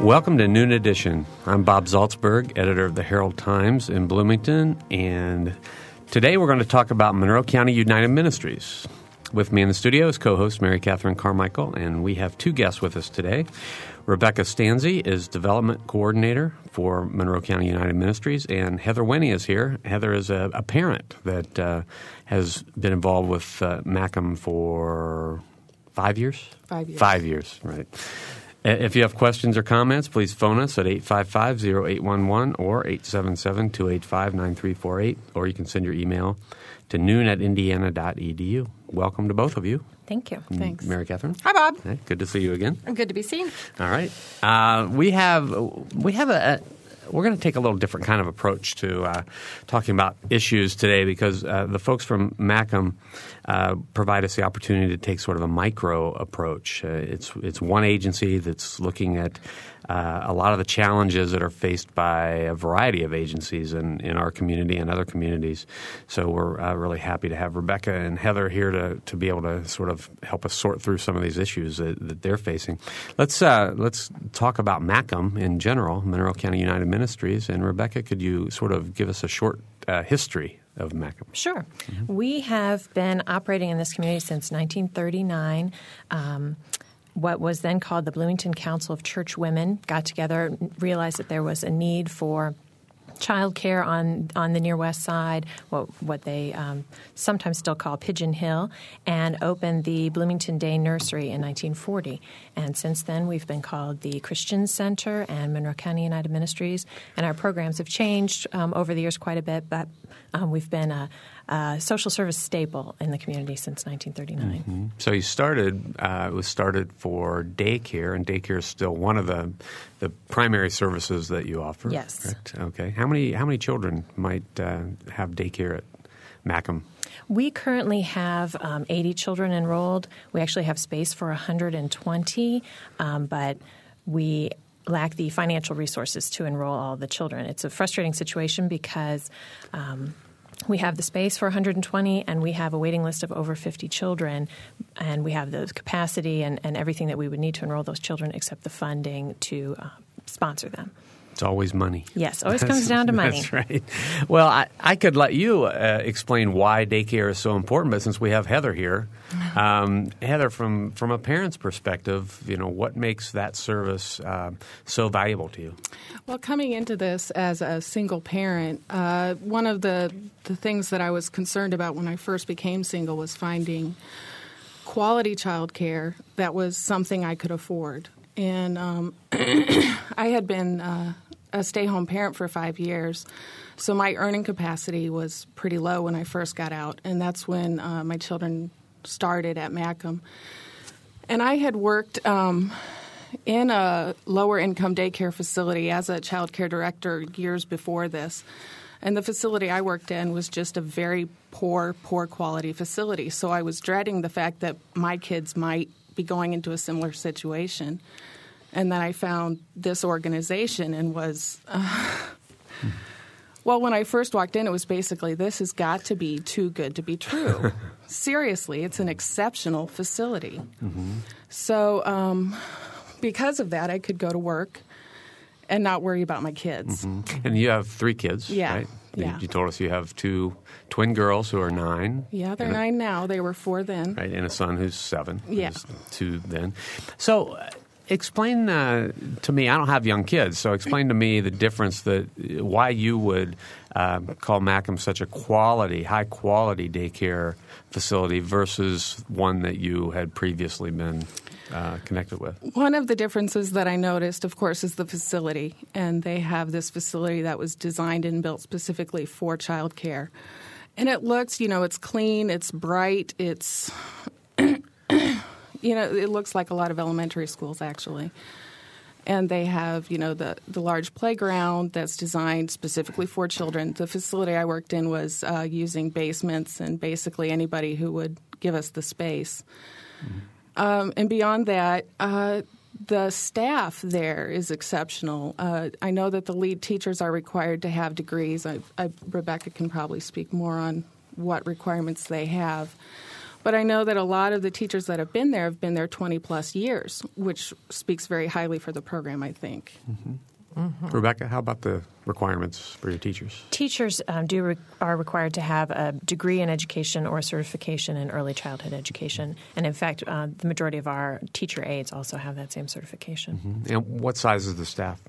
Welcome to Noon Edition. I'm Bob Zaltsberg, editor of the Herald Times in Bloomington, and today we're going to talk about Monroe County United Ministries. With me in the studio is co host Mary Catherine Carmichael, and we have two guests with us today. Rebecca Stanzi is Development Coordinator for Monroe County United Ministries, and Heather Winnie is here. Heather is a, a parent that uh, has been involved with uh, for five years? Five years. Five years, right. If you have questions or comments, please phone us at 855-0811 or 877-285-9348, or you can send your email to noon at indiana.edu. Welcome to both of you. Thank you. Thanks. Mary Catherine. Hi, Bob. Hey, good to see you again. Good to be seen. All right. Uh, we have we have a, a we're going to take a little different kind of approach to uh, talking about issues today because uh, the folks from MCUM uh, provide us the opportunity to take sort of a micro approach. Uh, it's it's one agency that's looking at uh, a lot of the challenges that are faced by a variety of agencies in, in our community and other communities. So we're uh, really happy to have Rebecca and Heather here to, to be able to sort of help us sort through some of these issues that, that they're facing. Let's let's talk about MCUM in general, Monroe County United Ministries, and Rebecca, could you sort of give us a short history of MCUM? Sure. Mm-hmm. We have been operating in this community since 1939. Um, what was then called the Bloomington Council of Church Women got together, realized that there was a need for childcare on on the near west side, what what they um, sometimes still call Pigeon Hill, and opened the Bloomington Day Nursery in 1940. And since then, we've been called the Christian Center and Monroe County United Ministries. And our programs have changed um, over the years quite a bit, but um, we've been a, a, social service staple in the community since 1939. Mm-hmm. So you started uh, it was started for daycare, and daycare is still one of the the primary services that you offer. Yes. Correct? Okay. How many how many children might uh, have daycare at MCUM? We currently have um, 80 children enrolled. We actually have space for 120, um, but we lack the financial resources to enroll all the children. It's a frustrating situation because um, we have the space for 120 and we have a waiting list of over 50 children and we have the capacity and, and everything that we would need to enroll those children except the funding to uh, sponsor them. It's always money. Yes, always comes down to money. That's right. Well, I, I could let you uh, explain why daycare is so important, but since we have Heather here, um, Heather, from from a parent's perspective, you know, what makes that service uh, so valuable to you? Well, coming into this as a single parent, uh, one of the the things that I was concerned about when I first became single was finding quality child care that was something I could afford. And um, I had been uh, a stay home parent for five years. So my earning capacity was pretty low when I first got out. And that's when uh, my children started at MCUM. And I had worked um, in a lower income daycare facility as a child care director years before this. And the facility I worked in was just a very poor, poor quality facility. So I was dreading the fact that my kids might be going into a similar situation. And then I found this organization and was. Uh, well, when I first walked in, it was basically this has got to be too good to be true. Seriously, it's an exceptional facility. Mm-hmm. So, um, because of that, I could go to work and not worry about my kids. Mm-hmm. And you have three kids, yeah. right? Yeah. You told us you have two twin girls who are nine. Yeah, they're nine now. They were four then. Right, and a son who's seven. Yeah. two then. So, uh, explain uh, to me. I don't have young kids, so explain to me the difference that why you would uh, call MCUM such a quality, high quality daycare facility versus one that you had previously been uh, connected with? One of the differences that I noticed, of course, is the facility. And they have this facility that was designed and built specifically for childcare. And it looks, you know, it's clean, it's bright, it's, you know, it looks like a lot of elementary schools actually. And they have, you know, the, the large playground that's designed specifically for children. The facility I worked in was uh, using basements and basically anybody who would give us the space. Mm-hmm. Um, and beyond that, uh, the staff there is exceptional. Uh, I know that the lead teachers are required to have degrees. I, I, Rebecca can probably speak more on what requirements they have. But I know that a lot of the teachers that have been there have been there 20 plus years, which speaks very highly for the program, I think. Mm-hmm. Mm-hmm. Rebecca, how about the requirements for your teachers? Teachers um, do re- are required to have a degree in education or a certification in early childhood education, and in fact, uh, the majority of our teacher aides also have that same certification. Mm-hmm. And what size is the staff?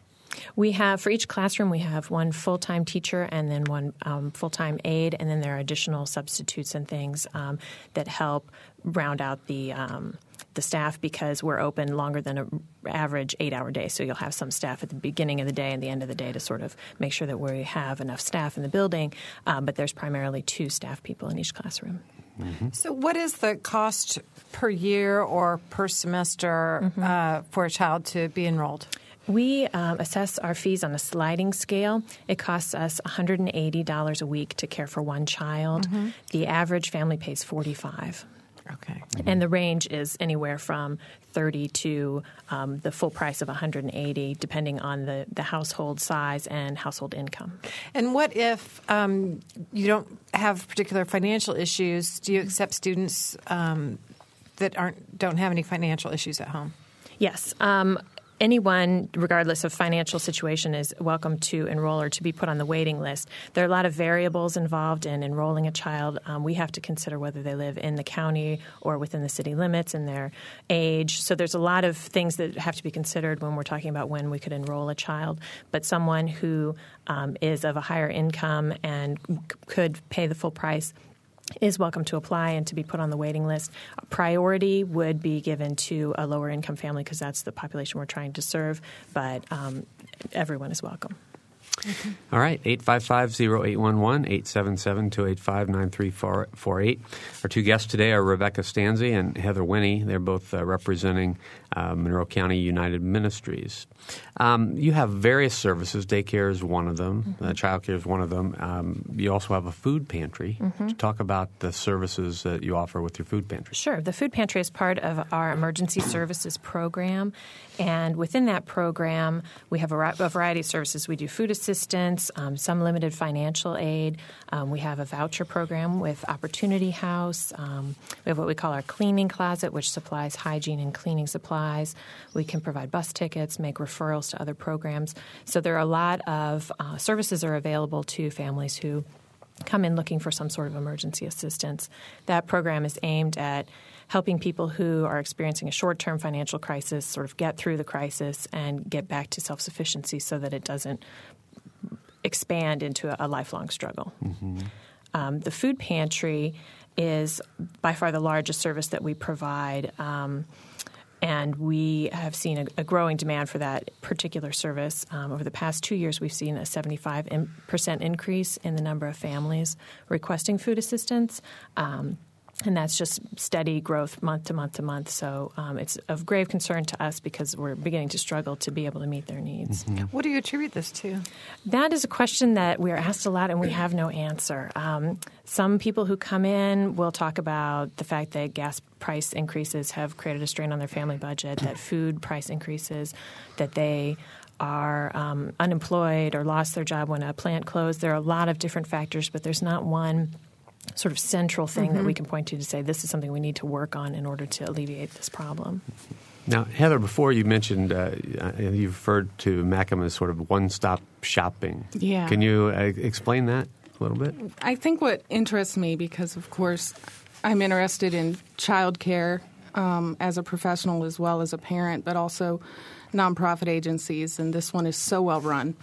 We have for each classroom we have one full time teacher and then one um, full time aide, and then there are additional substitutes and things um, that help round out the um, the staff because we're open longer than an average eight hour day. So you'll have some staff at the beginning of the day and the end of the day to sort of make sure that we have enough staff in the building. Um, but there's primarily two staff people in each classroom. Mm-hmm. So, what is the cost per year or per semester mm-hmm. uh, for a child to be enrolled? We um, assess our fees on a sliding scale. It costs us $180 a week to care for one child. Mm-hmm. The average family pays 45 Okay. And the range is anywhere from 30 to um, the full price of 180, depending on the, the household size and household income. And what if um, you don't have particular financial issues? Do you accept students um, that aren't don't have any financial issues at home? Yes. Um, anyone, regardless of financial situation, is welcome to enroll or to be put on the waiting list. There are a lot of variables involved in enrolling a child. Um, we have to consider whether they live in the county or within the city limits and their age. So there's a lot of things that have to be considered when we're talking about when we could enroll a child. But someone who um, is of a higher income and could pay the full price is welcome to apply and to be put on the waiting list. A Priority would be given to a lower income family because that's the population we're trying to serve, but um, everyone is welcome. Okay. All right, 855-0811, 877-285-9348. Our two guests today are Rebecca Stanzi and Heather Winnie. They're both uh, representing uh, Monroe County United Ministries. Um, you have various services. Daycare is one of them. Mm-hmm. Uh, child care is one of them. Um, you also have a food pantry. Mm-hmm. Talk about the services that you offer with your food pantry. Sure. The food pantry is part of our emergency services program, and within that program, we have a, variety of services. We do food assistance, um, some limited financial aid. Um, we have a voucher program with Opportunity House. Um, we have what we call our cleaning closet, which supplies hygiene and cleaning supplies. We can provide bus tickets, make referrals to other programs. So there are a lot of uh, services are available to families who come in looking for some sort of emergency assistance. That program is aimed at helping people who are experiencing a short term financial crisis sort of get through the crisis and get back to self sufficiency so that it doesn't expand into a, a lifelong struggle. Mm-hmm. Um, the food pantry is by far the largest service that we provide. Um, and we have seen a, a, growing demand for that particular service. Um, over the past two years, we've seen a 75% increase in the number of families requesting food assistance. Um, and that's just steady growth month to month to month. So um, it's of grave concern to us because we're beginning to struggle to be able to meet their needs. Mm-hmm. What do you attribute this to? That is a question that we are asked a lot and we have no answer. Um, some people who come in will talk about the fact that gas price increases have created a strain on their family budget, that food price increases, that they are um, unemployed or lost their job when a plant closed. There are a lot of different factors, but there's not one sort of central thing mm-hmm. that we mm-hmm. can point to to say this is something we need to work on in order to alleviate this problem. Now, Heather, before you mentioned uh, uh you referred to MCUM as sort of one-stop shopping. Yeah. Can you uh, explain that a little bit? I think what interests me, because of course I'm interested in childcare um, as a professional as well as a parent, but also nonprofit agencies, and this one is so well run.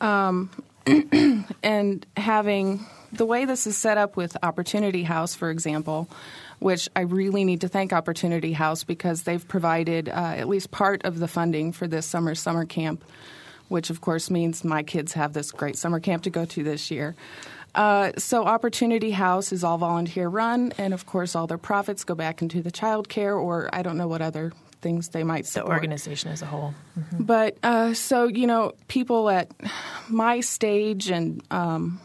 Um, and having the way this is set up with Opportunity House, for example, which I really need to thank Opportunity House because they've provided uh, at least part of the funding for this summer summer camp, which of course means my kids have this great summer camp to go to this year. Uh, so Opportunity House is all volunteer run, and of course all their profits go back into the child care, or I don't know what other things they might support. The organization as a whole. Mm-hmm. But uh, so you know, people at my stage and um,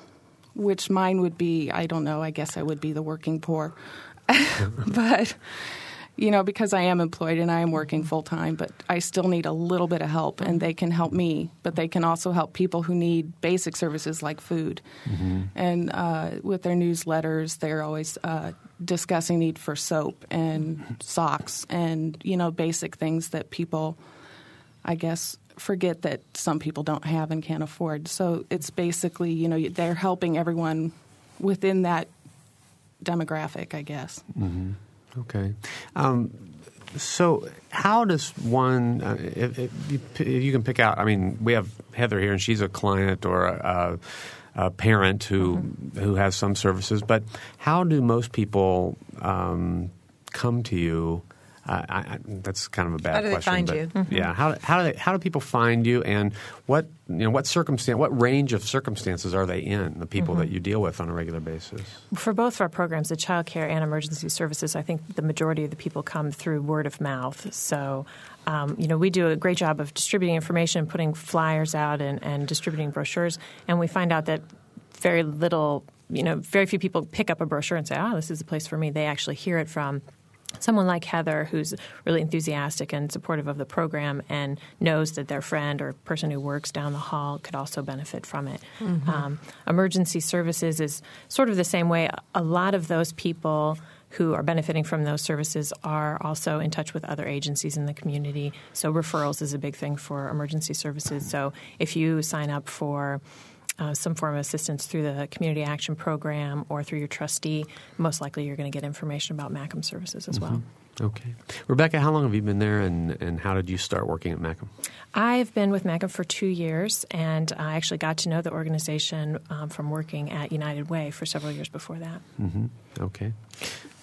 which mine would be, I don't know, I guess I would be the working poor. but you know, because I am employed and I am working full time, but I still need a little bit of help, and they can help me, but they can also help people who need basic services like food. Mm-hmm. And uh, with their newsletters, they're always uh, discussing need for soap and socks and you know basic things that people, I guess, forget that some people don't have and can't afford. So it's basically you know they're helping everyone within that demographic, I guess. Okay. Um, so, how does one, uh, if, if, you, if you can pick out, I mean, we have Heather here, and she's a client or a, a parent who who has some services, but how do most people um, come to you? I, I, that's kind of a bad How do they question. find but you? Yeah, how, how do they, how do people find you, and what you know what circumstance, what range of circumstances are they in? The people that you deal with on a regular basis. For both of our programs, the child care and emergency services, I think the majority of the people come through word of mouth. So, um, you know, we do a great job of distributing information, putting flyers out, and, and distributing brochures, and we find out that very little, you know, very few people pick up a brochure and say, "Oh, this is a place for me." They actually hear it from someone like Heather, who's really enthusiastic and supportive of the program and knows that their friend or person who works down the hall could also benefit from it. Um, emergency services is sort of the same way. A lot of those people who are benefiting from those services are also in touch with other agencies in the community. So referrals is a big thing for emergency services. So if you sign up for uh, some form of assistance through the community action program or through your trustee, most likely you're going to get information about MCUM services as well. Okay, Rebecca, how long have you been there, and, and how did you start working at MCUM? I've been with MCUM for two years, and I actually got to know the organization um, from working at United Way for several years before that. Okay.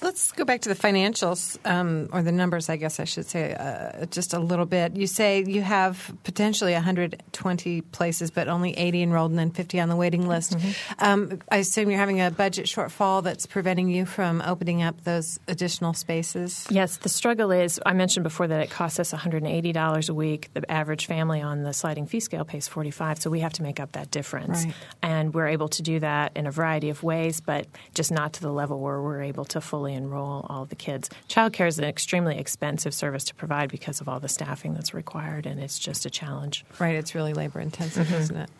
Let's go back to the financials, um, or the numbers, I guess I should say, uh, just a little bit. You say you have potentially 120 places, but only 80 enrolled and then 50 on the waiting list. Um, I assume you're having a budget shortfall that's preventing you from opening up those additional spaces. Yes, the struggle is I mentioned before that it costs us $180 a week. The average family on the sliding fee scale pays 45, so we have to make up that difference. Right. And we're able to do that in a variety of ways, but just not to the level where we're able to fully enroll all the kids. Childcare is an extremely expensive service to provide because of all the staffing that's required, and it's just a challenge. Right, it's really labor intensive, isn't it?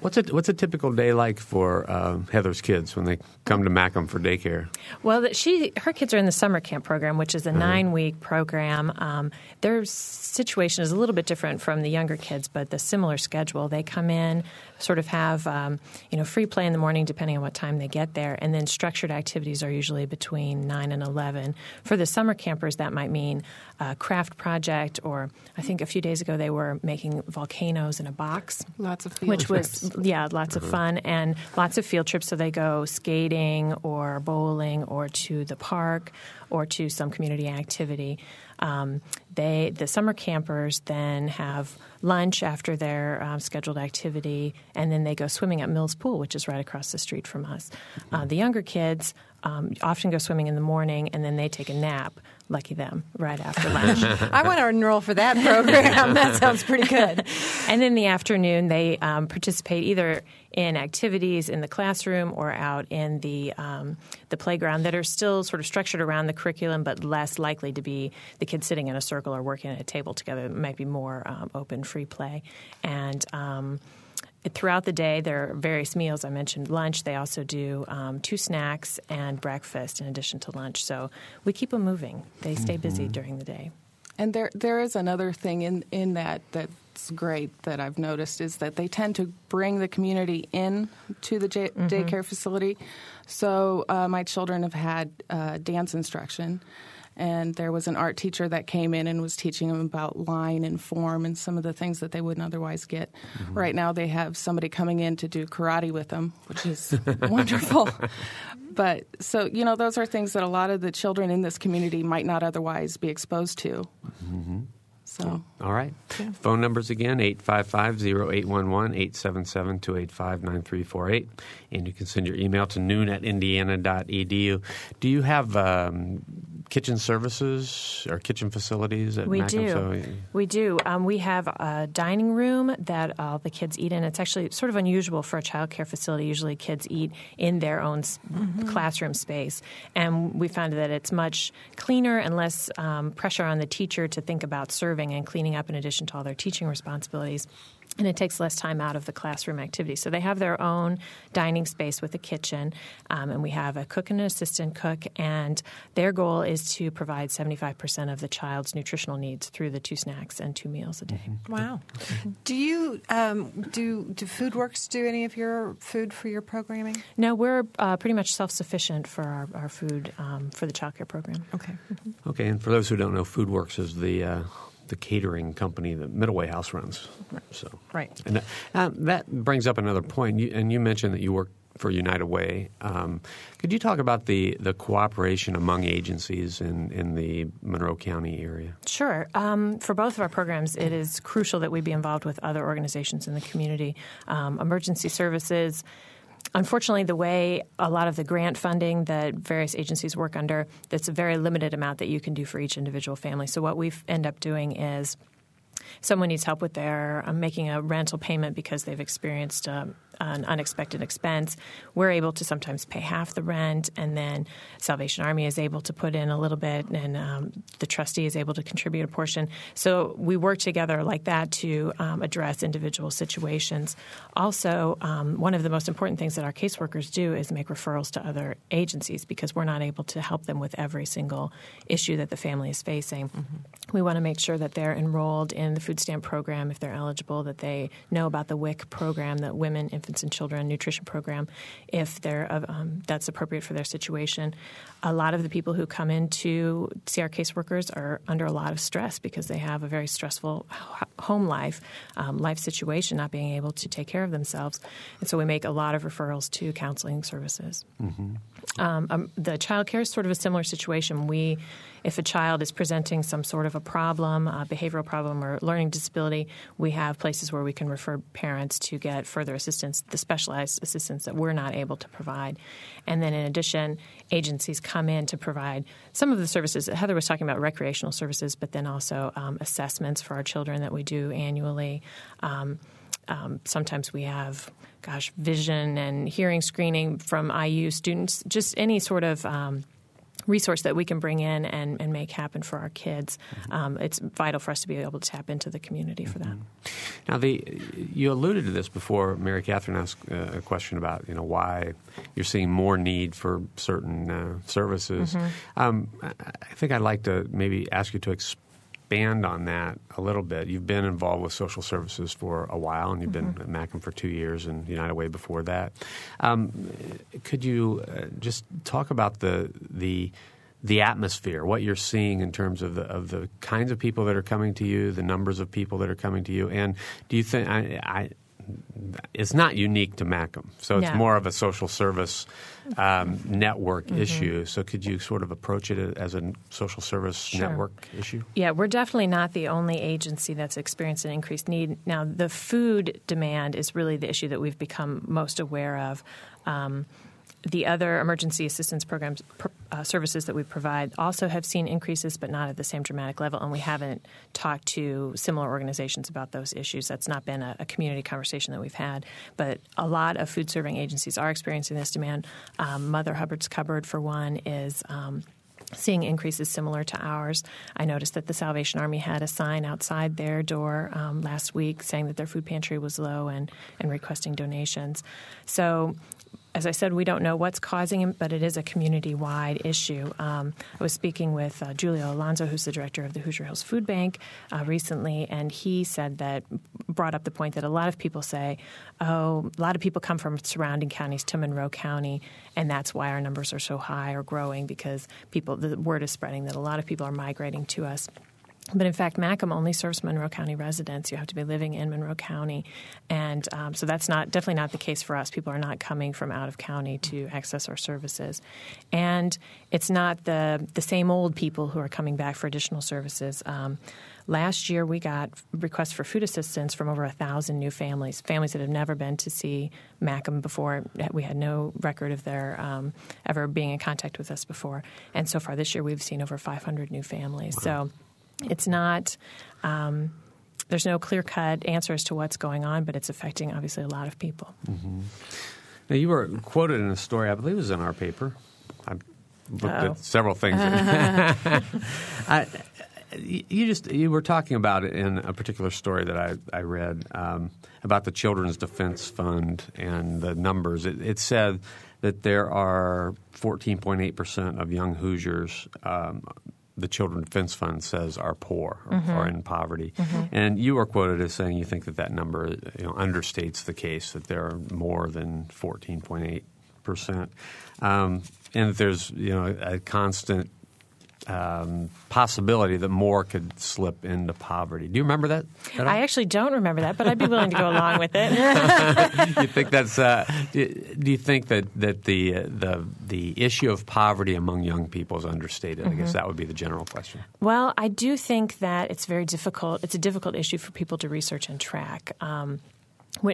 What's a what's a typical day like for uh, Heather's kids when they come to MCUM for daycare? Well, she her kids are in the summer camp program, which is a nine week program. Um, their situation is a little bit different from the younger kids, but the similar schedule. They come in, sort of have um, you know free play in the morning, depending on what time they get there, and then structured activities are usually between nine and eleven. For the summer campers, that might mean a craft project, or I think a few days ago they were making volcanoes in a box. Lots of field which trips. was yeah lots of fun and lots of field trips. So they go skating or bowling or to the park or to some community activity. Um, they the summer campers then have lunch after their um, scheduled activity and then they go swimming at mills pool which is right across the street from us uh, the younger kids um, often go swimming in the morning and then they take a nap lucky them right after lunch I want to enroll for that program. that sounds pretty good. and in the afternoon, they um, participate either in activities in the classroom or out in the um, the playground that are still sort of structured around the curriculum, but less likely to be the kids sitting in a circle or working at a table together. It might be more um, open, free play, and. Um, Throughout the day, there are various meals. I mentioned lunch. They also do um, two snacks and breakfast in addition to lunch. So we keep them moving. They stay busy during the day. And there, there is another thing in, in that that's great that I've noticed is that they tend to bring the community in to the j- daycare facility. So uh, my children have had uh, dance instruction, and there was an art teacher that came in and was teaching them about line and form and some of the things that they wouldn't otherwise get. Mm-hmm. Right now, they have somebody coming in to do karate with them, which is wonderful. But so, you know, those are things that a lot of the children in this community might not otherwise be exposed to. Mm-hmm. So, All right. Phone numbers again 855 0811 877 285 9348. And you can send your email to noon at indiana.edu. Do you have um, kitchen services or kitchen facilities at We MCUM? do. So, We do. Um, we have a dining room that all the kids eat in. It's actually sort of unusual for a child care facility. Usually, kids eat in their own s classroom space, and we found that it's much cleaner and less um, pressure on the teacher to think about serving and cleaning up in addition to all their teaching responsibilities. And it takes less time out of the classroom activity. So they have their own dining space with a kitchen, um, and we have a cook and an assistant cook. And their goal is to provide 75% of the child's nutritional needs through the two snacks and two meals a day. Wow. Do you um, do do FoodWorks do any of your food for your programming? No, we're uh, pretty much self sufficient for our, our food um, for the child care program. Okay. okay, and for those who don't know, FoodWorks is the uh, the catering company that Middle Way House runs. So Right. and that, uh, that brings up another point. You, and you mentioned that you work for United Way. Um, could you talk about the, the cooperation among agencies in, in the Monroe County area? Sure. Um, for both of our programs, it is crucial that we be involved with other organizations in the community. Um, emergency services. Unfortunately, the way a lot of the grant funding that various agencies work under, that's a very limited amount that you can do for each individual family. So what we end up doing is someone needs help with their um, making a rental payment because they've experienced um, an unexpected expense, we're able to sometimes pay half the rent, and then Salvation Army is able to put in a little bit, and um, the trustee is able to contribute a portion. So we work together like that to um, address individual situations. Also, um, one of the most important things that our caseworkers do is make referrals to other agencies because we're not able to help them with every single issue that the family is facing. We want to make sure that they're enrolled in the food stamp program if they're eligible, that they know about the WIC program, the Women, Infants, and Children Nutrition Program, if they're um, that's appropriate for their situation. A lot of the people who come in to see our caseworkers are under a lot of stress because they have a very stressful home life, um, life situation, not being able to take care of themselves, and so we make a lot of referrals to counseling services. Mm-hmm. Um, um, the child care is sort of a similar situation. We, if a child is presenting some sort of a problem, a behavioral problem, or learning disability, we have places where we can refer parents to get further assistance, the specialized assistance that we're not able to provide. And then, in addition, agencies come in to provide some of the services. Heather was talking about recreational services, but then also um, assessments for our children that we do annually. Um, um, sometimes we have, gosh, vision and hearing screening from IU students, just any sort of um, resource that we can bring in and, and make happen for our kids. Mm-hmm. Um, it's vital for us to be able to tap into the community for that. Mm-hmm. Now, the you alluded to this before. Mary Catherine asked uh, a question about you know why you're seeing more need for certain uh, services. Mm-hmm. Um, I think I'd like to maybe ask you to expand on that a little bit. You've been involved with social services for a while, and you've been Mm-hmm. at MCUM for two years and United Way before that. Um, could you uh, just talk about the the the atmosphere, what you're seeing in terms of the of the kinds of people that are coming to you, the numbers of people that are coming to you, and do you think I, I it's not unique to MCUM, so it's No. more of a social service um, network issue. So could you sort of approach it as a social service Sure. network issue? Yeah, we're definitely not the only agency that's experienced an increased need. Now, the food demand is really the issue that we've become most aware of. Um, the other emergency assistance programs pr- uh, services that we provide also have seen increases, but not at the same dramatic level. And we haven't talked to similar organizations about those issues. That's not been a, a community conversation that we've had. But a lot of food serving agencies are experiencing this demand. Um, Mother Hubbard's Cupboard, for one, is. Um, seeing increases similar to ours. I noticed that the Salvation Army had a sign outside their door um, last week saying that their food pantry was low and, and requesting donations. So, as I said, we don't know what's causing it, but it is a community wide issue. Um, I was speaking with uh, Julio Alonso, who's the director of the Hoosier Hills Food Bank, uh, recently, and he said that, brought up the point that a lot of people say, oh, a lot of people come from surrounding counties to Monroe County, and that's why our numbers are so high or growing because people, the word is spreading that a lot of people are migrating to us. But in fact, MCUM only serves Monroe County residents. You have to be living in Monroe County, and um, so that's not definitely not the case for us. People are not coming from out of county to access our services, and it's not the the same old people who are coming back for additional services. Um, last year, we got requests for food assistance from over a thousand new families, families that have never been to see MCUM before. We had no record of their um, ever being in contact with us before, and so far this year, we've seen over 500 new families. So it's not. Um, there's no clear cut answer as to what's going on, but it's affecting obviously a lot of people. Mm-hmm. Now, you were quoted in a story, I believe it was in our paper. I looked Uh-oh. at several things. I, you just you were talking about it in a particular story that I, I read um, about the Children's Defense Fund and the numbers. It, it said that there are 14.8 percent of young Hoosiers. Um, the Children's Defense Fund says are poor or Mm-hmm. are in poverty, and you are quoted as saying you think that that number you know, understates the case that there are more than 14.8 percent, um, and that there's you know a constant um, possibility that more could slip into poverty. Do you remember that? I actually don't remember that, but I'd be willing to go along with it. you think that's? Uh, do, you think that that the uh, the the issue of poverty among young people is understated? I guess that would be the general question. Well, I do think that it's very difficult. It's a difficult issue for people to research and track. Um,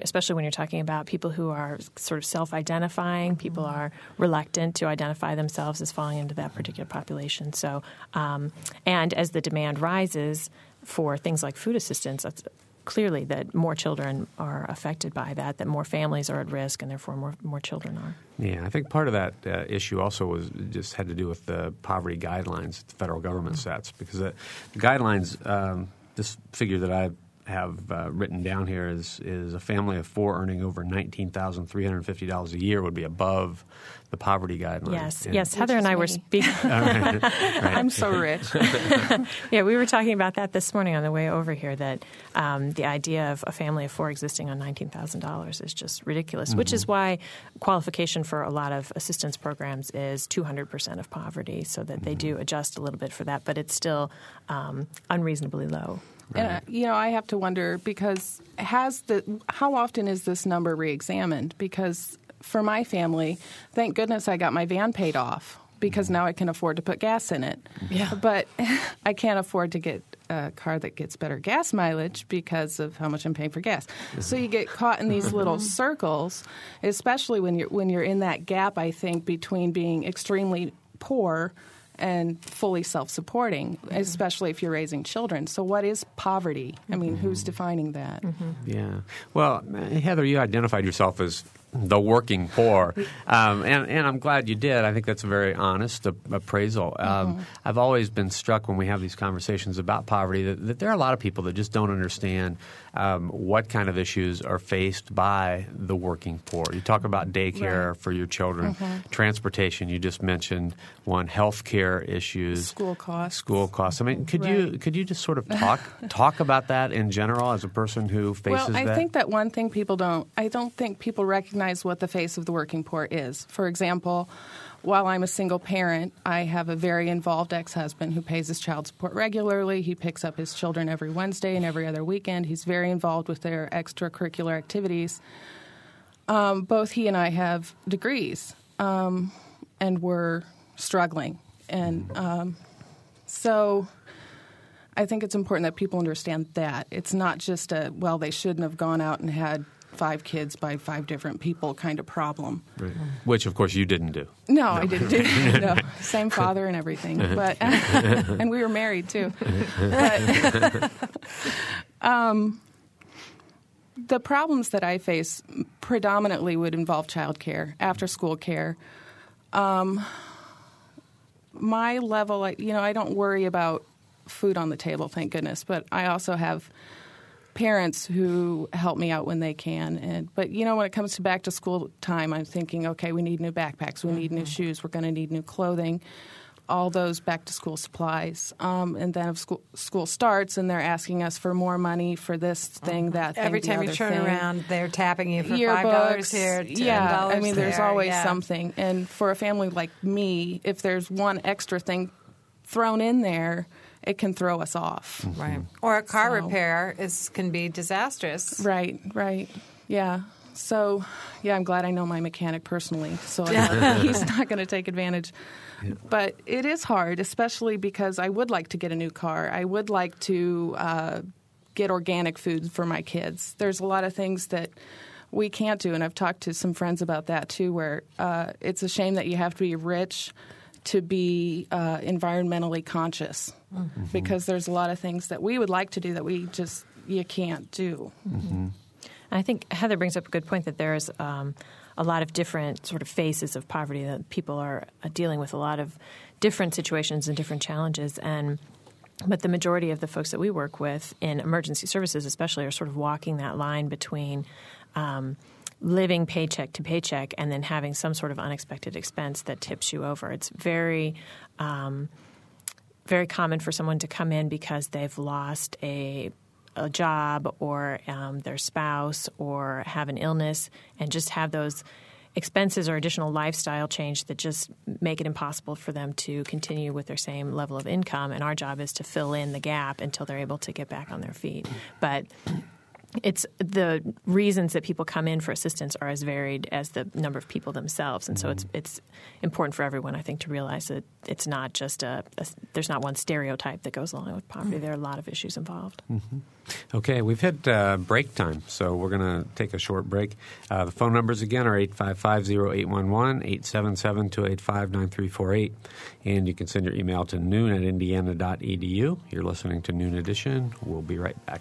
especially when you're talking about people who are sort of self-identifying, people are reluctant to identify themselves as falling into that particular population. So, um, and as the demand rises for things like food assistance, that's clearly that more children are affected by that, that more families are at risk, and therefore more more children are. Yeah, I think part of that uh, issue also was just had to do with the poverty guidelines that the federal government sets because the, the guidelines. Um, this figure that I have uh, written down here is is a family of four earning over nineteen thousand three hundred fifty dollars a year would be above the poverty guideline. Yes, And- yes. Heather and I were me. speaking. I'm so rich. Yeah, we were talking about that this morning on the way over here. That um, the idea of a family of four existing on nineteen thousand dollars is just ridiculous. Which is why qualification for a lot of assistance programs is two hundred percent of poverty, so that they do adjust a little bit for that, but it's still um, unreasonably low. And, uh, you know, I have to wonder because has the how often is this number reexamined? Because for my family, thank goodness I got my van paid off because now I can afford to put gas in it. Yeah. But I can't afford to get a car that gets better gas mileage because of how much I'm paying for gas. So you get caught in these little circles, especially when you're when you're in that gap. I think between being extremely poor and fully self-supporting, especially if you're raising children. So, what is poverty? I mean, who's defining that? Yeah. Well, Heather, you identified yourself as the working poor, um, and, and I'm glad you did. I think that's a very honest a- appraisal. Um, I've always been struck when we have these conversations about poverty that, that there are a lot of people that just don't understand um, what kind of issues are faced by the working poor. You talk about daycare Right. for your children, transportation. You just mentioned one, health care issues, School costs. school costs. I mean, could you could you just sort of talk talk about that in general as a person who faces Well, I that? think that one thing people don't, I don't think people recognize what the face of the working poor is. For example, while I'm a single parent, I have a very involved ex husband who pays his child support regularly. He picks up his children every Wednesday and every other weekend. He's very involved with their extracurricular activities. Um, both he and I have degrees, um, and we're struggling. And um, so I think it's important that people understand that. It's not just a, well, they shouldn't have gone out and had five kids by five different people kind of problem. Right. Which, of course, you didn't do. No, I didn't do no. Same father and everything. Uh-huh. But and we were married too. But um, the problems that I face predominantly would involve childcare, after school care. Um, my level, you know, I don't worry about food on the table, thank goodness, but I also have parents who help me out when they can. And but you know, when it comes to back to school time, I'm thinking, okay, we need new backpacks, we need new shoes, we're going to need new clothing, all those back to school supplies. Um, and then if school school starts and they're asking us for more money for this thing, that thing, Every time you turn thing. around, they're tapping you for five dollars here, ten yeah. dollars I mean, there's there. always Yeah. something. And for a family like me, if there's one extra thing thrown in there, it can throw us off. Right. Or a car So- repair is can be disastrous. Right, right. Yeah. So, yeah, I'm glad I know my mechanic personally, so he's not going to take advantage. But it is hard, especially because I would like to get a new car. I would like to uh, get organic food for my kids. There's a lot of things that we can't do, and I've talked to some friends about that too, where uh, it's a shame that you have to be rich to be uh, environmentally conscious because there's a lot of things that we would like to do that we just you can't do. I think Heather brings up a good point that there's um, a lot of different sort of faces of poverty that people are uh, dealing with a lot of different situations and different challenges. And but the majority of the folks that we work with in emergency services especially are sort of walking that line between um, living paycheck to paycheck and then having some sort of unexpected expense that tips you over. It's very um, very common for someone to come in because they've lost a a job or um, their spouse or have an illness and just have those expenses or additional lifestyle change that just make it impossible for them to continue with their same level of income. And our job is to fill in the gap until they're able to get back on their feet. But it's the reasons that people come in for assistance are as varied as the number of people themselves, and so it's it's important for everyone, I think, to realize that it's not just a, a there's not one stereotype that goes along with poverty. There are a lot of issues involved. Okay, we've hit uh, break time, so we're going to take a short break. Uh, the phone numbers again are 855-0811, 877-285-9348, and you can send your email to noon at indiana.edu. You're listening to Noon Edition. We'll be right back.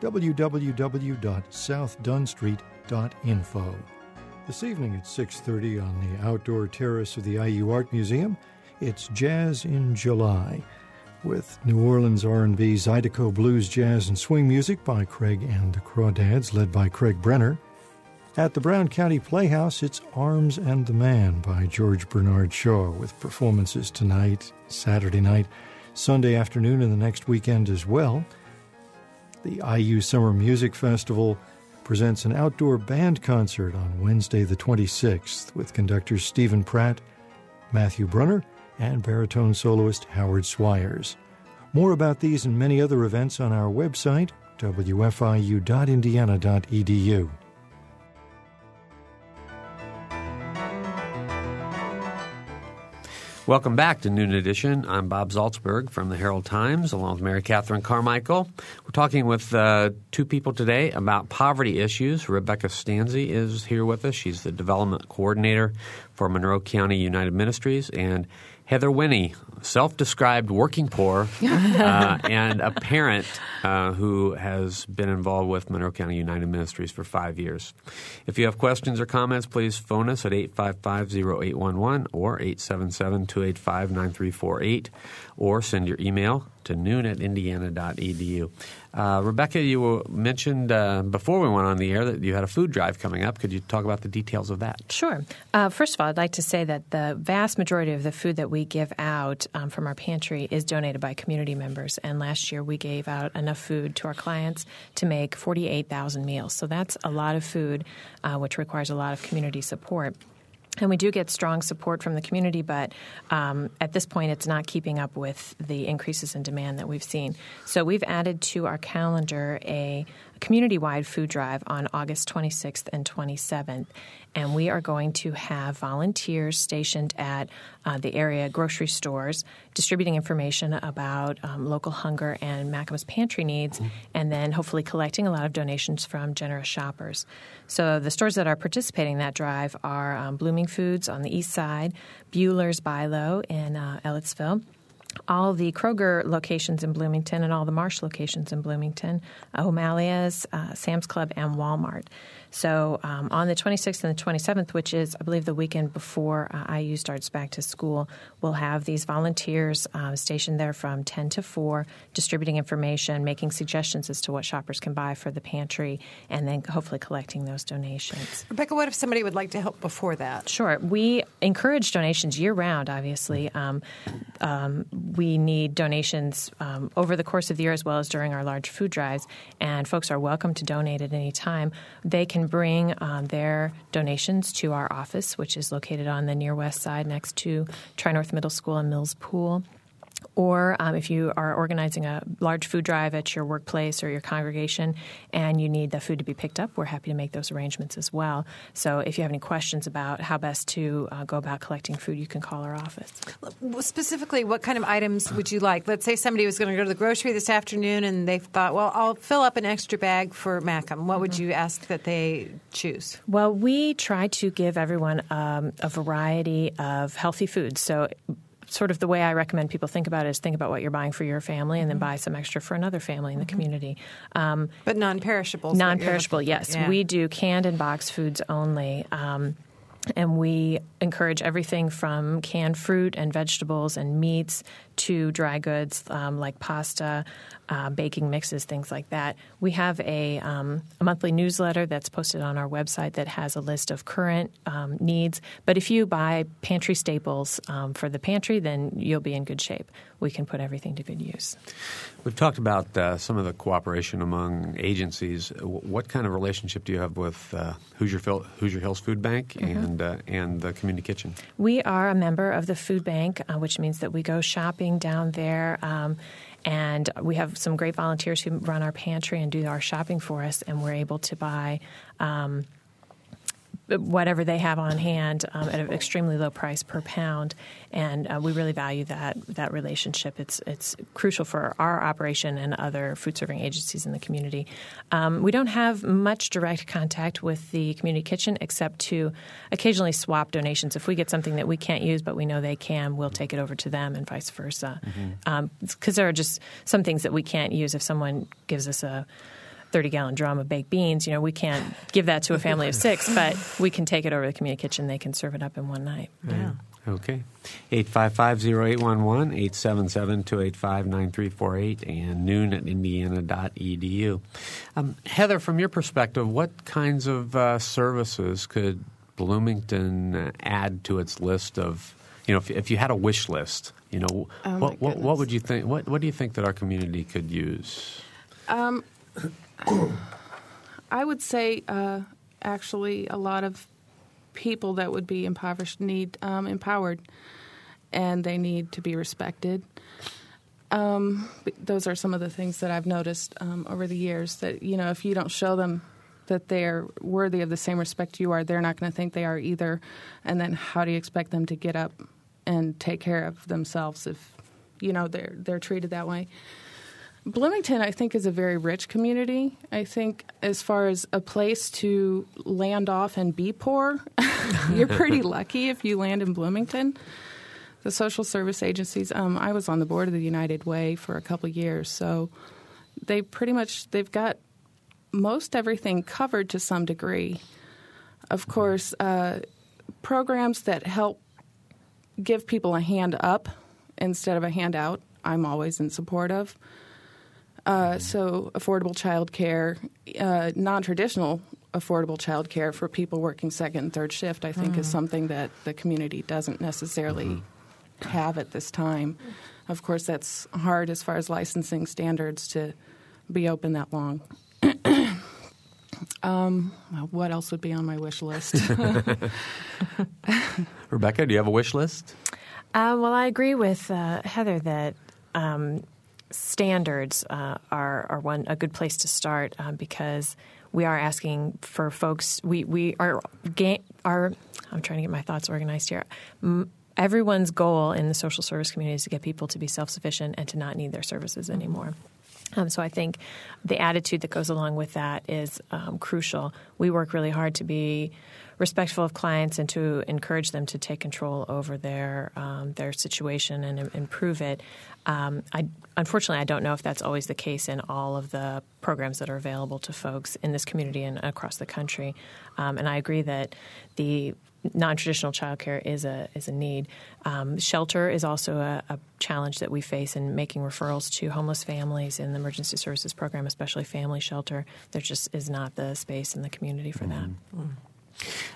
www.southdunstreet.info. This evening at 6:30 on the outdoor terrace of the IU Art Museum, it's Jazz in July with New Orleans R&B, Zydeco blues, jazz and swing music by Craig and the Crawdads led by Craig Brenner. At the Brown County Playhouse, it's Arms and the Man by George Bernard Shaw with performances tonight, Saturday night, Sunday afternoon, and the next weekend as well. The IU Summer Music Festival presents an outdoor band concert on Wednesday, the 26th, with conductors Stephen Pratt, Matthew Brunner, and baritone soloist Howard Swires. More about these and many other events on our website, wfiu.indiana.edu. Welcome back to Noon Edition. I'm Bob Zaltsberg from the Herald Times, along with Mary Catherine Carmichael. We're talking with uh, two people today about poverty issues. Rebecca Stanzi is here with us. She's the development coordinator for Monroe County United Ministries, and Heather Winnie, self-described working poor, uh, and a parent uh, who has been involved with Monroe County United Ministries for five years. If you have questions or comments, please phone us at 855-0811 or 877-285-9348 or send your email to noon at indiana.edu. Uh, Rebecca, you mentioned uh, before we went on the air that you had a food drive coming up. Could you talk about the details of that? Sure. Uh, first of all, I'd like to say that the vast majority of the food that we give out um, from our pantry is donated by community members. And last year we gave out enough food to our clients to make 48,000 meals. So that's a lot of food, uh, which requires a lot of community support. And we do get strong support from the community, but um, at this point, it's not keeping up with the increases in demand that we've seen. So we've added to our calendar a community wide food drive on August 26th and 27th. And we are going to have volunteers stationed at uh, the area grocery stores distributing information about um, local hunger and MCUM's pantry needs, and then hopefully collecting a lot of donations from generous shoppers. So the stores that are participating in that drive are um, Blooming Foods on the east side, Buehler's Buy-Low in uh, Ellettsville. all the Kroger locations in Bloomington and all the Marsh locations in Bloomington, O'Malley's, uh, Sam's Club, and Walmart. So um, on the 26th and the 27th, which is, I believe, the weekend before uh, IU starts back to school, we'll have these volunteers uh, stationed there from 10 to 4, distributing information, making suggestions as to what shoppers can buy for the pantry, and then hopefully collecting those donations. Rebecca, what if somebody would like to help before that? Sure. We encourage donations year round, obviously. Um, um, we need donations um, over the course of the year as well as during our large food drives, and folks are welcome to donate at any time. They can bring um, their donations to our office, which is located on the near west side next to Tri North Middle School and Mills Pool. Or um, if you are organizing a large food drive at your workplace or your congregation and you need the food to be picked up, we're happy to make those arrangements as well. So if you have any questions about how best to uh, go about collecting food, you can call our office. Specifically, what kind of items would you like? Let's say somebody was going to go to the grocery this afternoon and they thought, well, I'll fill up an extra bag for MCUM. What would you ask that they choose? Well, we try to give everyone um, a variety of healthy foods. So sort of the way I recommend people think about it is think about what you're buying for your family and then buy some extra for another family in the community. Um, But non-perishable. non-perishable, yes. Yeah. We do canned and box foods only. Um, and we encourage everything from canned fruit and vegetables and meats to dry goods um, like pasta, uh, baking mixes, things like that. We have a, um, a monthly newsletter that's posted on our website that has a list of current um, needs. But if you buy pantry staples um, for the pantry, then you'll be in good shape. We can put everything to good use. We've talked about uh, some of the cooperation among agencies. What kind of relationship do you have with uh, Hoosier, Phil- Hoosier Hills Food Bank and uh, and the Community Kitchen? We are a member of the food bank, uh, which means that we go shopping down there. Um, and we have some great volunteers who run our pantry and do our shopping for us, and we're able to buy um, whatever they have on hand um, at an extremely low price per pound, and uh, we really value that that relationship. It's it's crucial for our operation and other food serving agencies in the community. Um, we don't have much direct contact with the community kitchen except to occasionally swap donations. If we get something that we can't use but we know they can, we'll take it over to them, and vice versa. Because there are just some things that we can't use if someone gives us a 30 gallon drum of baked beans. You know, we can't give that to a family of six, but we can take it over to the community kitchen. They can serve it up in one night. Yeah. Okay. 855-0811, 877-285-9348, and noon at indiana.edu. Um, Heather, from your perspective, what kinds of uh, services could Bloomington uh, add to its list of, you know, if, if you had a wish list, you know, Oh, what, what, what would you think, what, what do you think that our community could use? I would say uh, actually a lot of people that would be impoverished need um, empowered, and they need to be respected. Um, those are some of the things that I've noticed um, over the years. That you know, if you don't show them that they're worthy of the same respect you are, they're not going to think they are either. And then, how do you expect them to get up and take care of themselves if you know they're they're treated that way? Bloomington, I think, is a very rich community. I think, as far as a place to land off and be poor, you're pretty lucky if you land in Bloomington. The social service agencies. Um, I was on the board of the United Way for a couple years, so they pretty much they've got most everything covered to some degree. Of course, uh, programs that help give people a hand up instead of a handout, I'm always in support of. Uh, so, affordable child care, uh, non traditional affordable child care for people working second and third shift, I think, is something that the community doesn't necessarily have at this time. Of course, that's hard as far as licensing standards to be open that long. um, well, what else would be on my wish list? Rebecca, do you have a wish list? Uh, well, I agree with uh, Heather that um, standards uh, are, are one a good place to start um, because we are asking for folks. We we are ga- are. I'm trying to get my thoughts organized here. M- everyone's goal in the social service community is to get people to be self sufficient and to not need their services anymore. Um, so I think the attitude that goes along with that is um, crucial. We work really hard to be respectful of clients and to encourage them to take control over their um, their situation and improve it. Um, I, unfortunately, I don't know if that's always the case in all of the programs that are available to folks in this community and across the country. Um, and I agree that the non-traditional childcare is a is a need. Um, shelter is also a, a, challenge that we face in making referrals to homeless families in the emergency services program, especially family shelter. There just is not the space in the community for mm-hmm. that. Mm.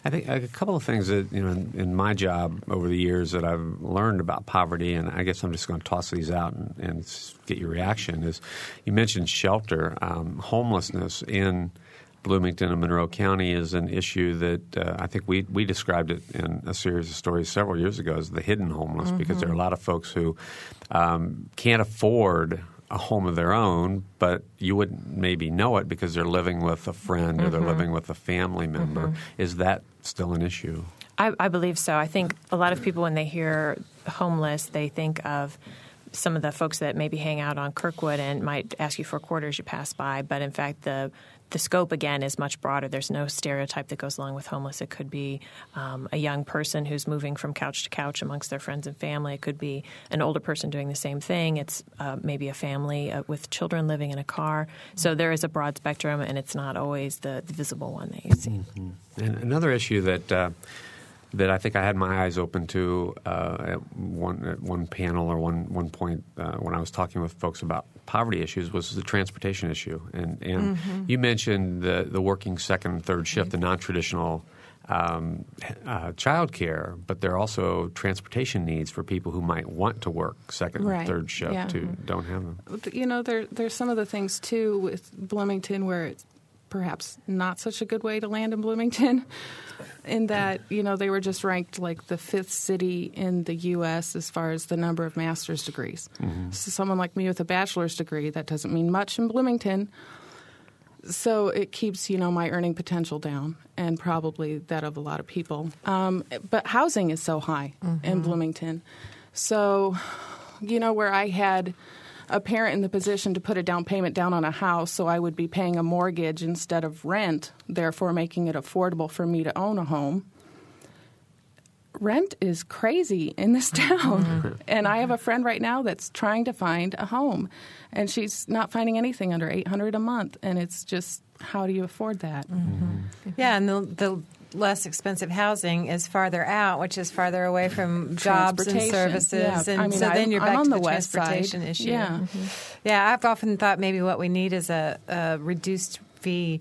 I think a couple of things that you know in, in, my job over the years that I've learned about poverty, and I guess I'm just going to toss these out and, and get your reaction. Is you mentioned shelter, um, homelessness in Bloomington and Monroe County is an issue that uh, I think we we described it in a series of stories several years ago as the hidden homeless mm-hmm. because there are a lot of folks who um, can't afford a home of their own, but you wouldn't maybe know it because they're living with a friend mm-hmm. or they're mm-hmm. living with a family member. Mm-hmm. Is that still an issue? I, I believe so. I think a lot of people, when they hear homeless, they think of some of the folks that maybe hang out on Kirkwood and might ask you for quarters you pass by, but in fact, the the scope again is much broader. There's no stereotype that goes along with homeless. It could be um, a young person who's moving from couch to couch amongst their friends and family. It could be an older person doing the same thing. It's uh, maybe a family uh, with children living in a car. So there is a broad spectrum, and it's not always the, the visible one that you see. Mm-hmm. And another issue that. Uh, that I think I had my eyes open to uh, at one at one panel or one one point uh, when I was talking with folks about poverty issues was the transportation issue. And, and mm-hmm. you mentioned the, the working second and third shift, mm-hmm. the non traditional um, uh, child care, but there are also transportation needs for people who might want to work second right. and third shift yeah. who mm-hmm. don't have them. You know, there, there's some of the things too with Bloomington where it's perhaps not such a good way to land in Bloomington, in that you know they were just ranked like the fifth city in the U.S. as far as the number of master's degrees. Mm-hmm. So someone like me with a bachelor's degree that doesn't mean much in Bloomington. So it keeps you know my earning potential down, and probably that of a lot of people. Um, but housing is so high mm-hmm. in Bloomington, so you know where I had a parent in the position to put a down payment down on a house, so I would be paying a mortgage instead of rent, therefore making it affordable for me to own a home. Rent is crazy in this town. Mm-hmm. and I have a friend right now that's trying to find a home and she's not finding anything under 800 a month and it's just how do you afford that? Mm-hmm. Yeah, and the, the less expensive housing is farther out, which is farther away from jobs and services. Yeah. And I mean, so I'm, then you're back to the, the transportation side. issue. Yeah. Mm-hmm. Yeah, I've often thought maybe what we need is a, a reduced fee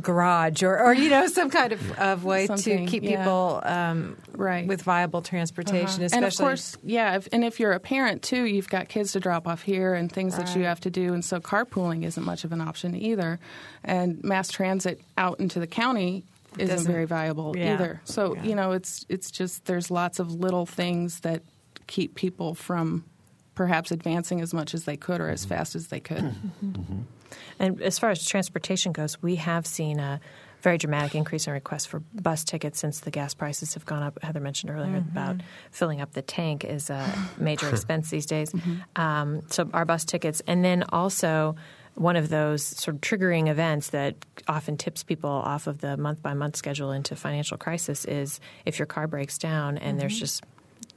garage or, or you know some kind of, of way Something, to keep yeah. people um, right with viable transportation uh-huh. and of course yeah if, and if you're a parent too you've got kids to drop off here and things right. that you have to do and so carpooling isn't much of an option either and mass transit out into the county isn't Doesn't, very viable yeah. either. So yeah. you know, it's it's just there's lots of little things that keep people from perhaps advancing as much as they could or as mm-hmm. fast as they could. Mm-hmm. mm-hmm. And as far as transportation goes, we have seen a very dramatic increase in requests for bus tickets since the gas prices have gone up. Heather mentioned earlier mm-hmm. about filling up the tank is a major expense these days. Mm-hmm. Um, so our bus tickets, and then also one of those sort of triggering events that often tips people off of the month by month schedule into financial crisis is if your car breaks down and mm-hmm. there's just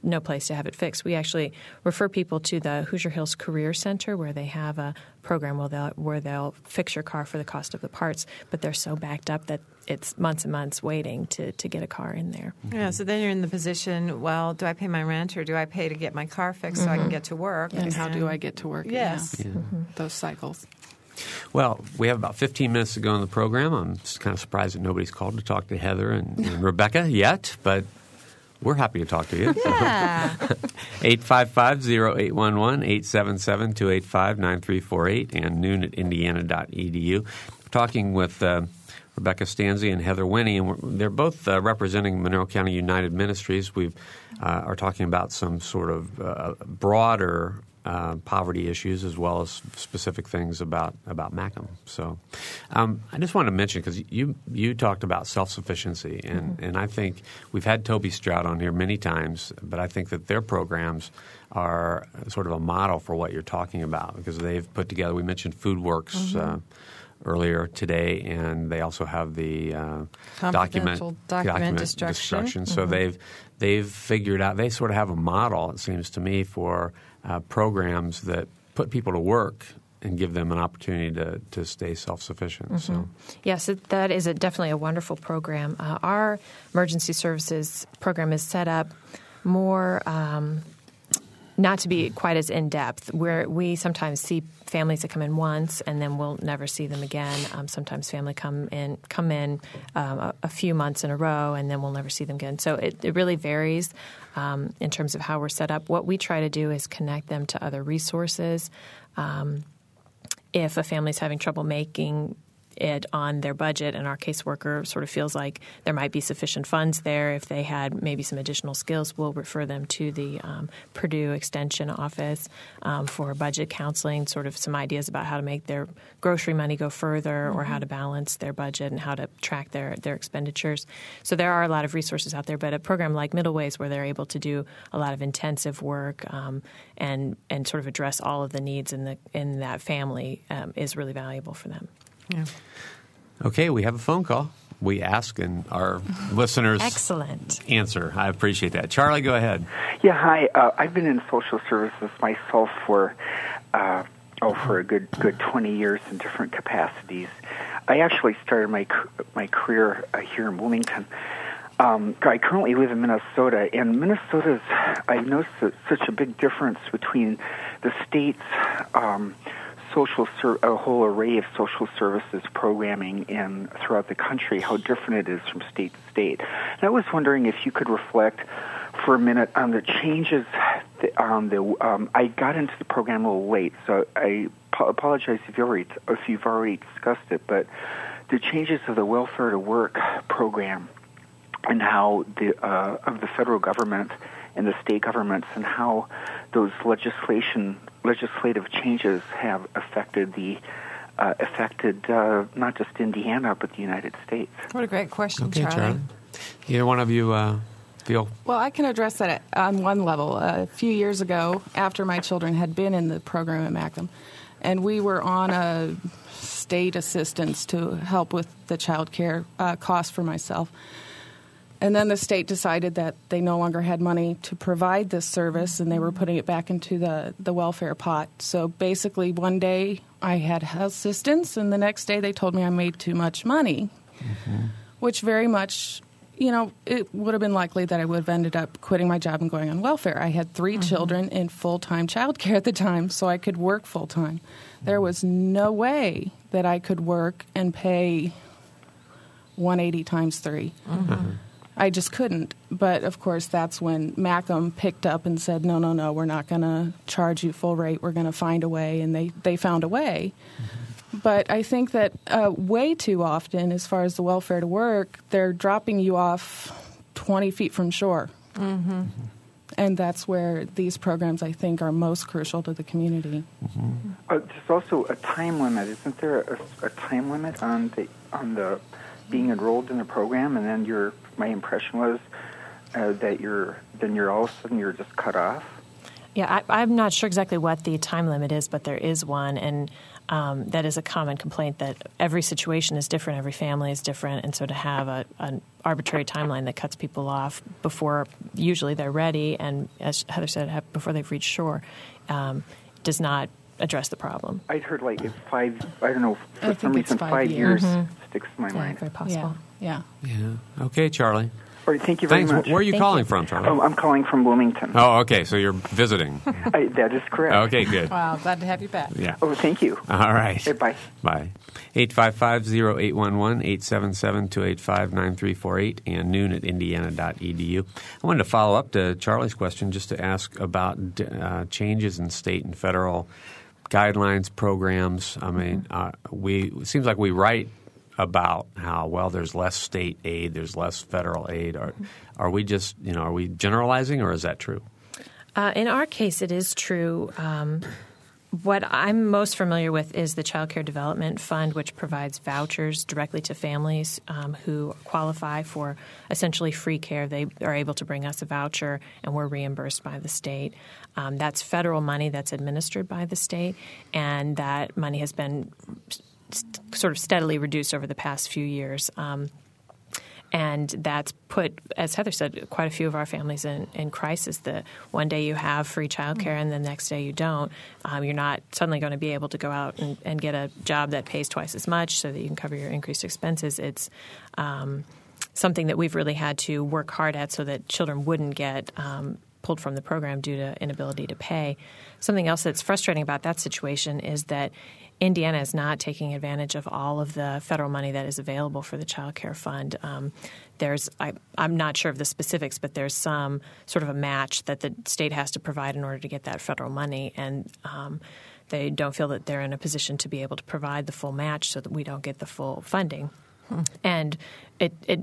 no place to have it fixed. We actually refer people to the Hoosier Hills Career Center where they have a program where they'll, where they'll fix your car for the cost of the parts, but they're so backed up that it's months and months waiting to, to get a car in there. Yeah, so then you're in the position, well, do I pay my rent or do I pay to get my car fixed mm-hmm. so I can mm-hmm. get to work? Yes. And how do I get to work? Yes. Yeah. Mm-hmm. Those cycles. Well, we have about 15 minutes to go in the program. I'm just kind of surprised that nobody's called to talk to Heather and, and Rebecca yet, but we're happy to talk to you. Yeah. 855-0811, 877-285-9348, and noon at indiana.edu. We're talking with uh, Rebecca Stanzi and Heather Winnie, and they're both uh, representing Monroe County United Ministries. We uh, are talking about some sort of uh, broader uh, poverty issues as well as specific things about about MCUM. So, um, I just wanted to mention because you you talked about self sufficiency, and mm-hmm. and I think we've had Toby Strout on here many times, but I think that their programs are sort of a model for what you're talking about because they've put together. We mentioned FoodWorks. Mm-hmm. Uh, earlier today, and they also have the uh, document, document, document destruction. destruction. So mm-hmm. they've they've figured out. They sort of have a model. It seems to me for uh, programs that put people to work and give them an opportunity to, to stay self sufficient. Mm-hmm. So. Yes, that is a, definitely a wonderful program. Uh, our emergency services program is set up more. Um, not to be quite as in depth, where we sometimes see families that come in once and then we'll never see them again. Um, sometimes family come in come in um, a, a, few months in a row and then we'll never see them again. So it, it really varies um, in terms of how we're set up. What we try to do is connect them to other resources. Um, if a family is having trouble making it on their budget, and our caseworker sort of feels like there might be sufficient funds there. If they had maybe some additional skills, we'll refer them to the um, Purdue Extension Office um, for budget counseling, sort of some ideas about how to make their grocery money go further mm-hmm. or how to balance their budget and how to track their, their expenditures. So there are a lot of resources out there, but a program like Middle Way's, where they're able to do a lot of intensive work um, and, and sort of address all of the needs in, the, in that family, um, is really valuable for them. Yeah. Okay, we have a phone call. We ask and our listeners excellent answer. I appreciate that. Charlie, go ahead. Yeah, hi. Uh, I've been in social services myself for uh, oh for a good good twenty years in different capacities. I actually started my my career uh, here in Bloomington. Um, I currently live in Minnesota, and Minnesota's I've noticed such a big difference between the states. Um, social ser- a whole array of social services programming in throughout the country, how different it is from state to state. And I was wondering if you could reflect for a minute on the changes. That, um, the, um, I got into the program a little late, so I apologize if you already if you've already discussed it. But the changes of the welfare to work program and how the uh, of the federal government and the state governments and how those legislation legislative changes have affected the uh, affected uh, not just Indiana but the United States. What a great question, okay, Charlie. Charlie. Either one of you uh, feel? Well, I can address that on one level. a few years ago, after my children had been in the program at MCUM, and we were on a state assistance to help with the child care uh, cost for myself. And then the state decided that they no longer had money to provide this service and they were putting it back into the, the welfare pot. So basically, one day I had assistance, and the next day they told me I made too much money, mm-hmm. which very much, you know, it would have been likely that I would have ended up quitting my job and going on welfare. I had 3 mm-hmm. children in full time childcare at the time, so I could work full time. There was no way that I could work and pay 180 times 3. Mm-hmm. I just couldn't. But of course, that's when MCUM picked up and said, no, no, no, we're not going to charge you full rate. We're going to find a way. And they, they found a way. Mm-hmm. But I think that uh, way too often, as far as the welfare to work, they're dropping you off 20 feet from shore. Mm-hmm. And that's where these programs, I think, are most crucial to the community. Mm-hmm. Uh, there's also a time limit. Isn't there a, a time limit on the on the being enrolled in the program, and then your my impression was uh, that you're then you're all of a sudden you're just cut off. Yeah, I, am not sure exactly what the time limit is, but there is one, and um, that is a common complaint that every situation is different, every family is different, and so to have a, an arbitrary timeline that cuts people off before usually they're ready, and as Heather said, before they've reached shore, um, does not address the problem. I'd heard like if five, I don't know, for some reason, five, five years, years mm-hmm. Sticks to my yeah, mind. Very possible. Yeah. Yeah. yeah. Okay, Charlie. All right, thank you very Thanks. much. Where are you thank calling you. from, Charlie? Oh, I'm calling from Bloomington. Oh, okay. So you're visiting. I, that is correct. Okay, good. Wow, glad to have you back. Yeah. Oh, thank you. All right. Okay, bye. Bye. 855-0811-877-285-9348 and noon at indiana.edu. I wanted to follow up to Charlie's question just to ask about uh, changes in state and federal guidelines, programs. I mean, mm-hmm. uh, we it seems like we write about how well there's less state aid, there's less federal aid. Are are we just you know are we generalizing or is that true? Uh, in our case, it is true. Um, what I'm most familiar with is the Child Care Development Fund, which provides vouchers directly to families um, who qualify for essentially free care. They are able to bring us a voucher, and we're reimbursed by the state. Um, that's federal money that's administered by the state, and that money has been st- sort of steadily reduced over the past few years. Um, and that's put, as Heather said, quite a few of our families in, in crisis. That one day you have free childcare and the next day you don't. Um, you're not suddenly going to be able to go out and, and, get a job that pays twice as much so that you can cover your increased expenses. It's um, something that we've really had to work hard at so that children wouldn't get um, pulled from the program due to inability to pay. Something else that's frustrating about that situation is that Indiana is not taking advantage of all of the federal money that is available for the Child Care Fund. Um, there's, I, am not sure of the specifics, but there's some sort of a match that the state has to provide in order to get that federal money, and um, they don't feel that they're in a position to be able to provide the full match, so that we don't get the full funding. Hmm. And it, it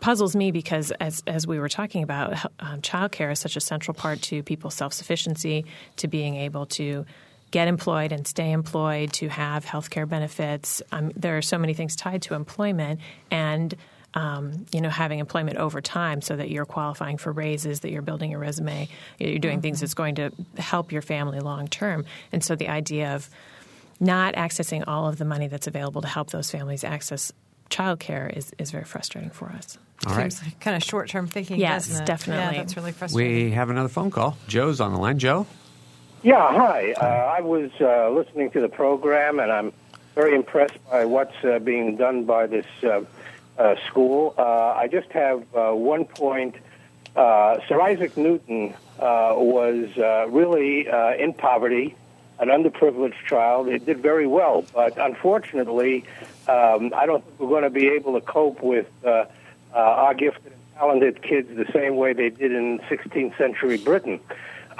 puzzles me because, as as we were talking about, um, childcare is such a central part to people's self sufficiency, to being able to get employed and stay employed, to have health care benefits. Um, there are so many things tied to employment and um, you know, having employment over time so that you're qualifying for raises, that you're building your resume, you're doing mm-hmm. things that's going to help your family long term. And so the idea of not accessing all of the money that's available to help those families access childcare is, is very frustrating for us. All right. Seems kind of short term thinking. Yes, definitely. Yeah, that's really frustrating. We have another phone call. Joe's on the line. Joe? Yeah, hi. Uh, I was uh, listening to the program, and I'm very impressed by what's uh, being done by this uh, uh, school. Uh, I just have one point. Sir Isaac Newton was really in poverty, an underprivileged child. He did very well, but unfortunately, um, I don't think we're going to be able to cope with our gifted and talented kids the same way they did in 16th century Britain.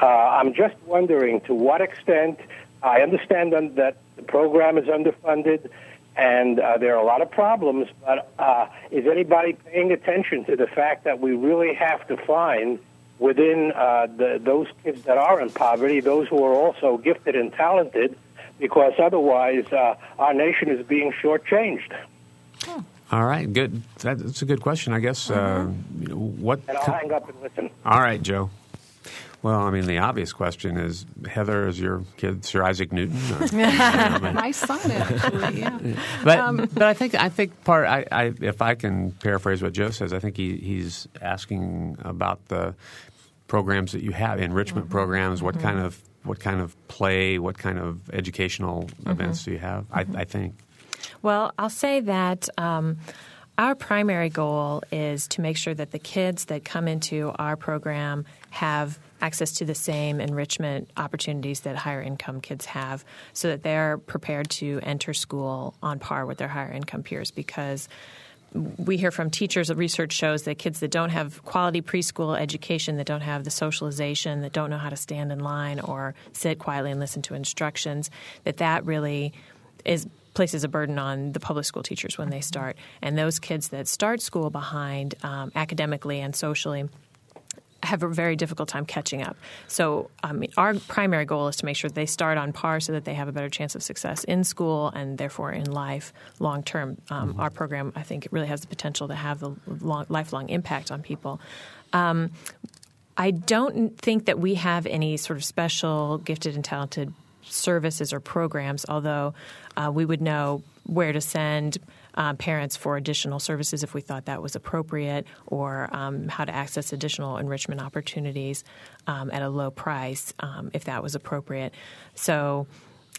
Uh, I'm just wondering to what extent I understand that the program is underfunded and uh, there are a lot of problems, but uh, is anybody paying attention to the fact that we really have to find within uh, the, those kids that are in poverty, those who are also gifted and talented, because otherwise uh, our nation is being shortchanged. All right, good. That's a good question, I guess. Mm-hmm. what? And I'll hang up and listen. All right, Joe. Well, I mean, the obvious question is Heather, is your kid Sir Isaac Newton? My son, actually. Yeah. But um, but I think I think part I, I, if I can paraphrase what Joe says, I think he, he's asking about the programs that you have, enrichment mm-hmm. programs. What mm-hmm. kind of what kind of play, what kind of educational mm-hmm. events do you have? I, I, think. Well, I'll say that. Um, our primary goal is to make sure that the kids that come into our program have access to the same enrichment opportunities that higher income kids have so that they're prepared to enter school on par with their higher income peers because we hear from teachers research shows that kids that don't have quality preschool education that don't have the socialization that don't know how to stand in line or sit quietly and listen to instructions that that really is places a burden on the public school teachers when they start. And those kids that start school behind um, academically and socially have a very difficult time catching up. So, um, our primary goal is to make sure they start on par so that they have a better chance of success in school and therefore in life long term. Um, mm-hmm. Our program, I think, really has the potential to have the long, lifelong impact on people. Um, I don't think that we have any sort of special gifted and talented services or programs, although uh, we would know where to send uh, parents for additional services if we thought that was appropriate, or um, how to access additional enrichment opportunities um, at a low price um, if that was appropriate. So.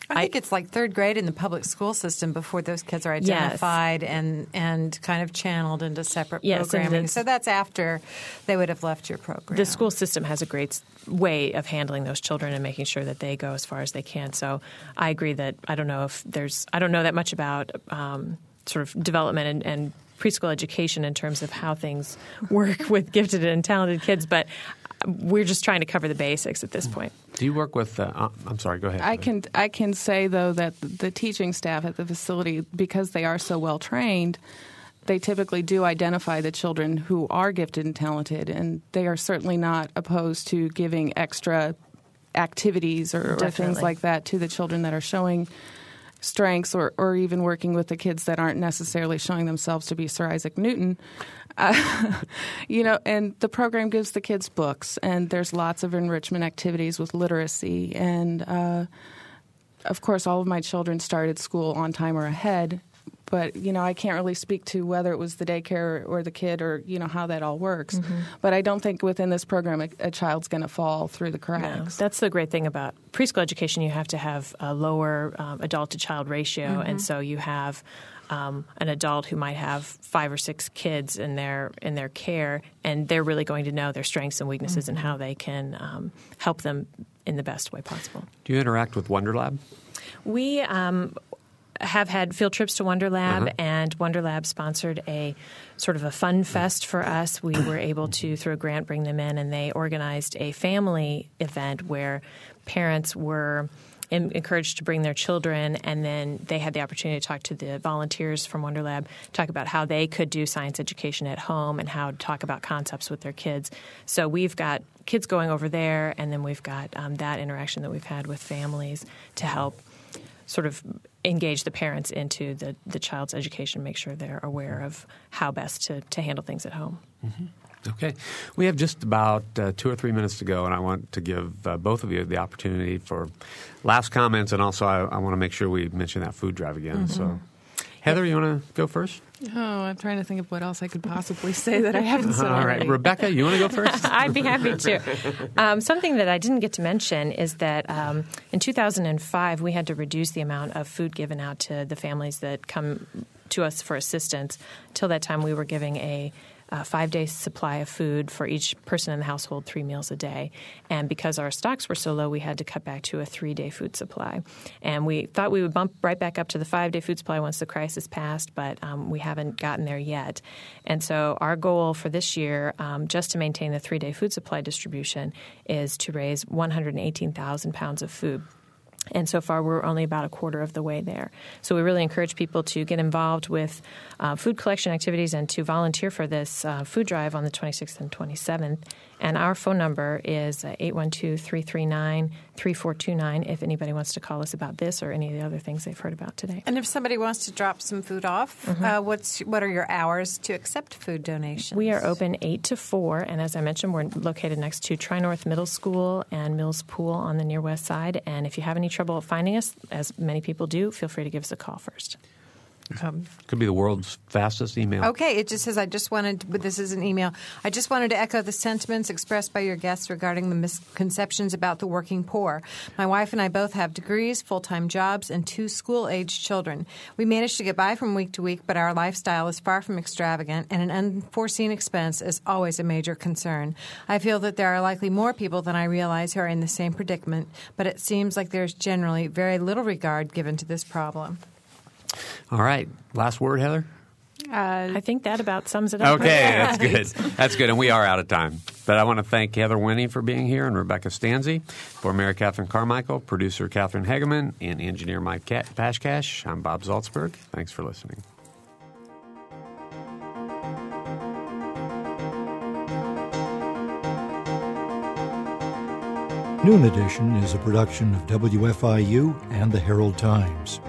I think it's like third grade in the public school system before those kids are identified yes. and and kind of channeled into separate yes, programming. So that's after they would have left your program. The school system has a great way of handling those children and making sure that they go as far as they can. So I agree that I don't know if there's I don't know that much about um, sort of development and, and preschool education in terms of how things work with gifted and talented kids, but we're just trying to cover the basics at this point. Do you work with? Uh, uh I'm sorry. Go ahead. I can I can say though that the teaching staff at the facility, because they are so well trained, they typically do identify the children who are gifted and talented, and they are certainly not opposed to giving extra activities or, or things like that to the children that are showing strengths or, or even working with the kids that aren't necessarily showing themselves to be Sir Isaac Newton. Uh, you know, and the program gives the kids books, and there's lots of enrichment activities with literacy. And uh, of course, all of my children started school on time or ahead. But you know, I can't really speak to whether it was the daycare or the kid or you know how that all works. But I don't think within this program a, a child's going to fall through the No, cracks. that's the great thing about preschool education. You have to have a lower um, adult to child ratio, and so you have um, an adult who might have five or six kids in their in their care, and they're really going to know their strengths and weaknesses and how they can um, help them in the best way possible. Do you interact with WonderLab? We um, have had field trips to Wonder Lab, and Wonder Lab sponsored a sort of a fun fest for us. We were able to, through a grant, bring them in, and they organized a family event where parents were encouraged to bring their children, and then they had the opportunity to talk to the volunteers from Wonder Lab, talk about how they could do science education at home and how to talk about concepts with their kids. So we've got kids going over there, and then we've got um, that interaction that we've had with families to help sort of engage the parents into the, the child's education, make sure they're aware of how best to, to handle things at home. Okay. We have just about uh, two or three minutes to go, and I want to give uh, both of you the opportunity for last comments, and also I, I want to make sure we mention that food drive again. So, Heather, you want to go first? Oh, I'm trying to think of what else I could possibly say that I haven't said All right. Rebecca, you want to go first? I'd be happy to. Um, something that I didn't get to mention is that um, in 2005, we had to reduce the amount of food given out to the families that come to us for assistance. Till that time, we were giving a uh, five day supply of food for each person in the household, three meals a day. And because our stocks were so low, we had to cut back to a three day food supply. And we thought we would bump right back up to the five day food supply once the crisis passed, but um, we haven't gotten there yet. And so our goal for this year, um, just to maintain the three day food supply distribution, is to raise 118,000 pounds of food. And so far, we're only about a quarter of the way there. So we really encourage people to get involved with uh, food collection activities and to volunteer for this uh, food drive on the 26th and 27th. And our phone number is uh, 812 339 3429 if anybody wants to call us about this or any of the other things they've heard about today. And if somebody wants to drop some food off, uh, what's what are your hours to accept food donations? We are open 8 to 4, and as I mentioned, we're located next to Tri North Middle School and Mills Pool on the near west side. And if you have any trouble finding us, as many people do, feel free to give us a call first. Um, Could be the world's fastest email. Okay, it just says I just wanted, but this is an email. I just wanted to echo the sentiments expressed by your guests regarding the misconceptions about the working poor. My wife and I both have degrees, full time jobs, and two school aged children. We manage to get by from week to week, but our lifestyle is far from extravagant, and an unforeseen expense is always a major concern. I feel that there are likely more people than I realize who are in the same predicament, but it seems like there's generally very little regard given to this problem. All right. Last word, Heather? Uh, I think that about sums it up. Okay, that's good. That's good. And we are out of time. But I want to thank Heather Winnie for being here and Rebecca Stanzi. For Mary Catherine Carmichael, producer Catherine Hegeman, and engineer Mike Ca- Pashkash, I'm Bob Zaltsberg. Thanks for listening. Noon Edition is a production of WFIU and the Herald Times.